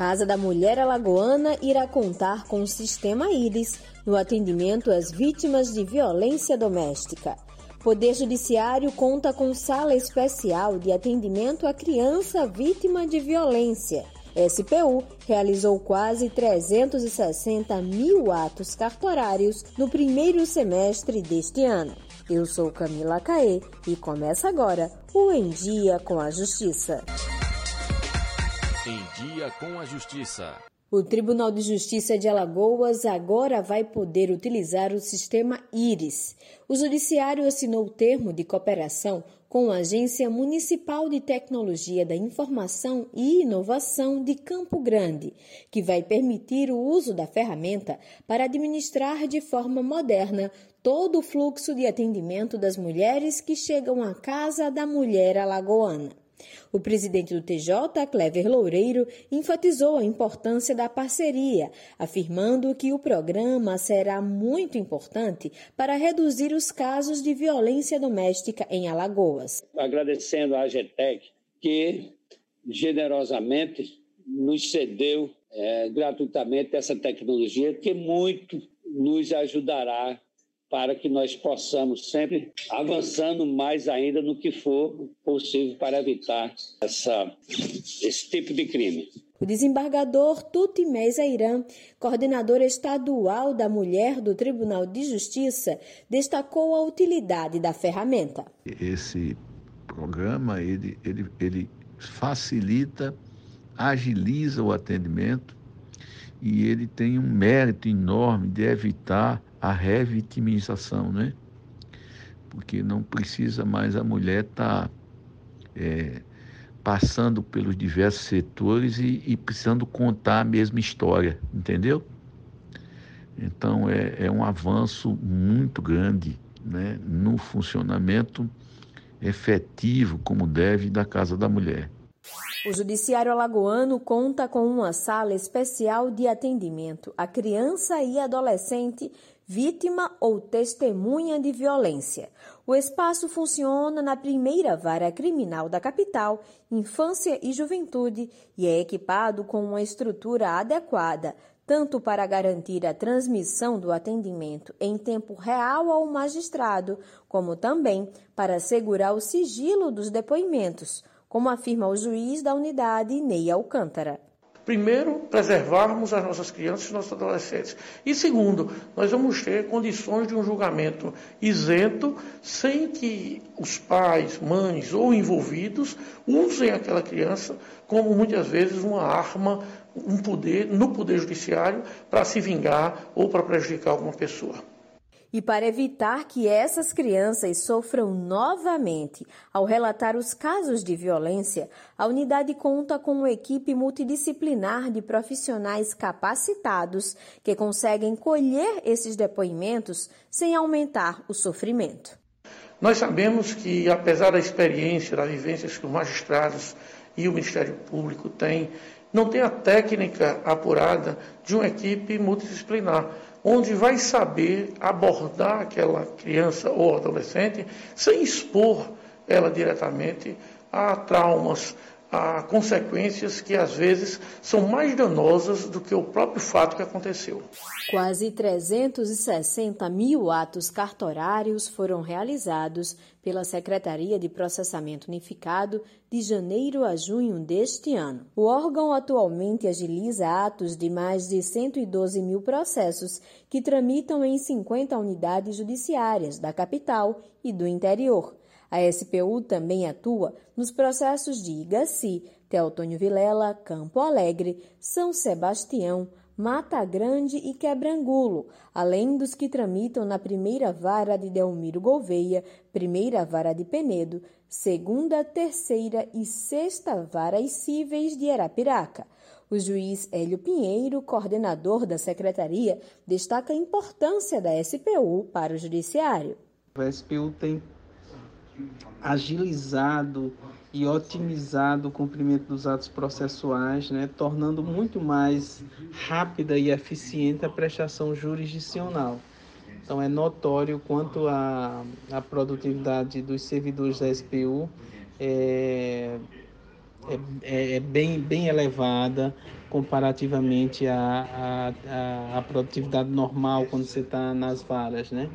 Casa da Mulher Alagoana irá contar com o sistema IRIS no atendimento às vítimas de violência doméstica. Poder Judiciário conta com sala especial de atendimento à criança vítima de violência. SPU realizou quase 360 mil atos cartorários no primeiro semestre deste ano. Eu sou Camila Caê e começa agora o Em Dia com a Justiça. Dia com a Justiça. O Tribunal de Justiça de Alagoas agora vai poder utilizar o sistema IRIS. O Judiciário assinou o termo de cooperação com a Agência Municipal de Tecnologia da Informação e Inovação de Campo Grande, que vai permitir o uso da ferramenta para administrar de forma moderna todo o fluxo de atendimento das mulheres que chegam à Casa da Mulher Alagoana. O presidente do TJ, Clever Loureiro, enfatizou a importância da parceria, afirmando que o programa será muito importante para reduzir os casos de violência doméstica em Alagoas. Agradecendo à AGTEC que generosamente nos cedeu é, gratuitamente essa tecnologia que muito nos ajudará para que nós possamos sempre avançando mais ainda no que for possível para evitar essa, esse tipo de crime. O desembargador Tuti Meizairan, coordenador estadual da mulher do Tribunal de Justiça, destacou a utilidade da ferramenta. Esse programa ele, ele, ele facilita, agiliza o atendimento e ele tem um mérito enorme de evitar a revitimização, né? Porque não precisa mais a mulher estar tá, é, passando pelos diversos setores e, e, precisando contar a mesma história, entendeu? Então é, é um avanço muito grande né, no funcionamento efetivo, como deve, da Casa da Mulher. O Judiciário Alagoano conta com uma sala especial de atendimento à criança e adolescente vítima ou testemunha de violência. O espaço funciona na primeira vara criminal da capital, Infância e Juventude, e é equipado com uma estrutura adequada, tanto para garantir a transmissão do atendimento em tempo real ao magistrado, como também para assegurar o sigilo dos depoimentos, como afirma o juiz da unidade Ney Alcântara. Primeiro, preservarmos as nossas crianças e nossos adolescentes. E segundo, nós vamos ter condições de um julgamento isento, sem que os pais, mães ou envolvidos usem aquela criança como muitas vezes uma arma, um poder no poder judiciário para se vingar ou para prejudicar alguma pessoa. E para evitar que essas crianças sofram novamente ao relatar os casos de violência, a unidade conta com uma equipe multidisciplinar de profissionais capacitados que conseguem colher esses depoimentos sem aumentar o sofrimento. Nós sabemos que, apesar da experiência, das vivências que os magistrados e o Ministério Público têm, não tem a técnica apurada de uma equipe multidisciplinar onde vai saber abordar aquela criança ou adolescente sem expor ela diretamente a traumas, a consequências que às vezes são mais danosas do que o próprio fato que aconteceu. Quase 360 mil atos cartorários foram realizados pela Secretaria de Processamento Unificado de janeiro a junho deste ano. O órgão atualmente agiliza atos de mais de 112 mil processos que tramitam em 50 unidades judiciárias da capital e do interior. A SPU também atua nos processos de Igaci, Teotônio Vilela, Campo Alegre, São Sebastião, Mata Grande e Quebrangulo, além dos que tramitam na primeira vara de Delmiro Gouveia, primeira vara de Penedo, segunda, terceira e sexta varas cíveis de Arapiraca. O juiz Hélio Pinheiro, coordenador da secretaria, destaca a importância da SPU para o judiciário. A SPU tem agilizado e otimizado o cumprimento dos atos processuais, né, tornando muito mais rápida e eficiente a prestação jurisdicional. Então é notório quanto a produtividade dos servidores da SPU é, é, é, é bem, bem elevada, comparativamente à, à, à produtividade normal quando você está nas varas, né?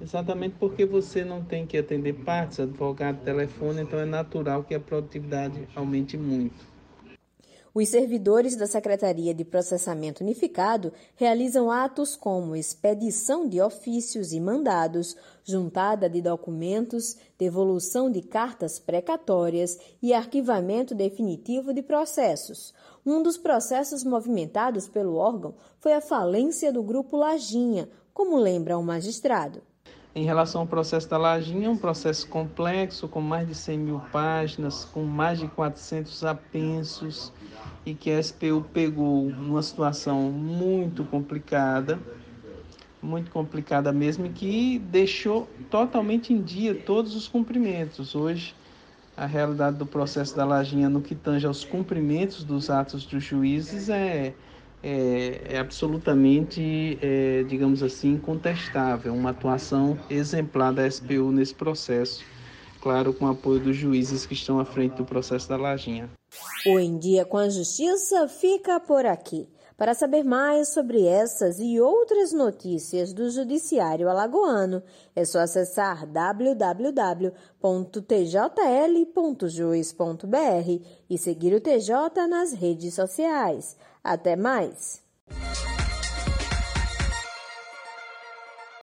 Exatamente porque você não tem que atender partes, advogado, telefone, então é natural que a produtividade aumente muito. Os servidores da Secretaria de Processamento Unificado realizam atos como expedição de ofícios e mandados, juntada de documentos, devolução de cartas precatórias e arquivamento definitivo de processos. Um dos processos movimentados pelo órgão foi a falência do Grupo Lajinha, como lembra o magistrado. Em relação ao processo da Lajinha, é um processo complexo, com mais de 100 mil páginas, com mais de 400 apensos, e que a SPU pegou uma situação muito complicada, muito complicada mesmo, e que deixou totalmente em dia todos os cumprimentos. Hoje, a realidade do processo da Lajinha no que tange aos cumprimentos dos atos dos juízes é é, é absolutamente, é, digamos assim, incontestável, uma atuação exemplar da SPU nesse processo, claro, com o apoio dos juízes que estão à frente do processo da Lajinha. O Em Dia com a Justiça fica por aqui. Para saber mais sobre essas e outras notícias do Judiciário Alagoano, é só acessar www.tjl.juiz.br e seguir o TJ nas redes sociais. Até mais!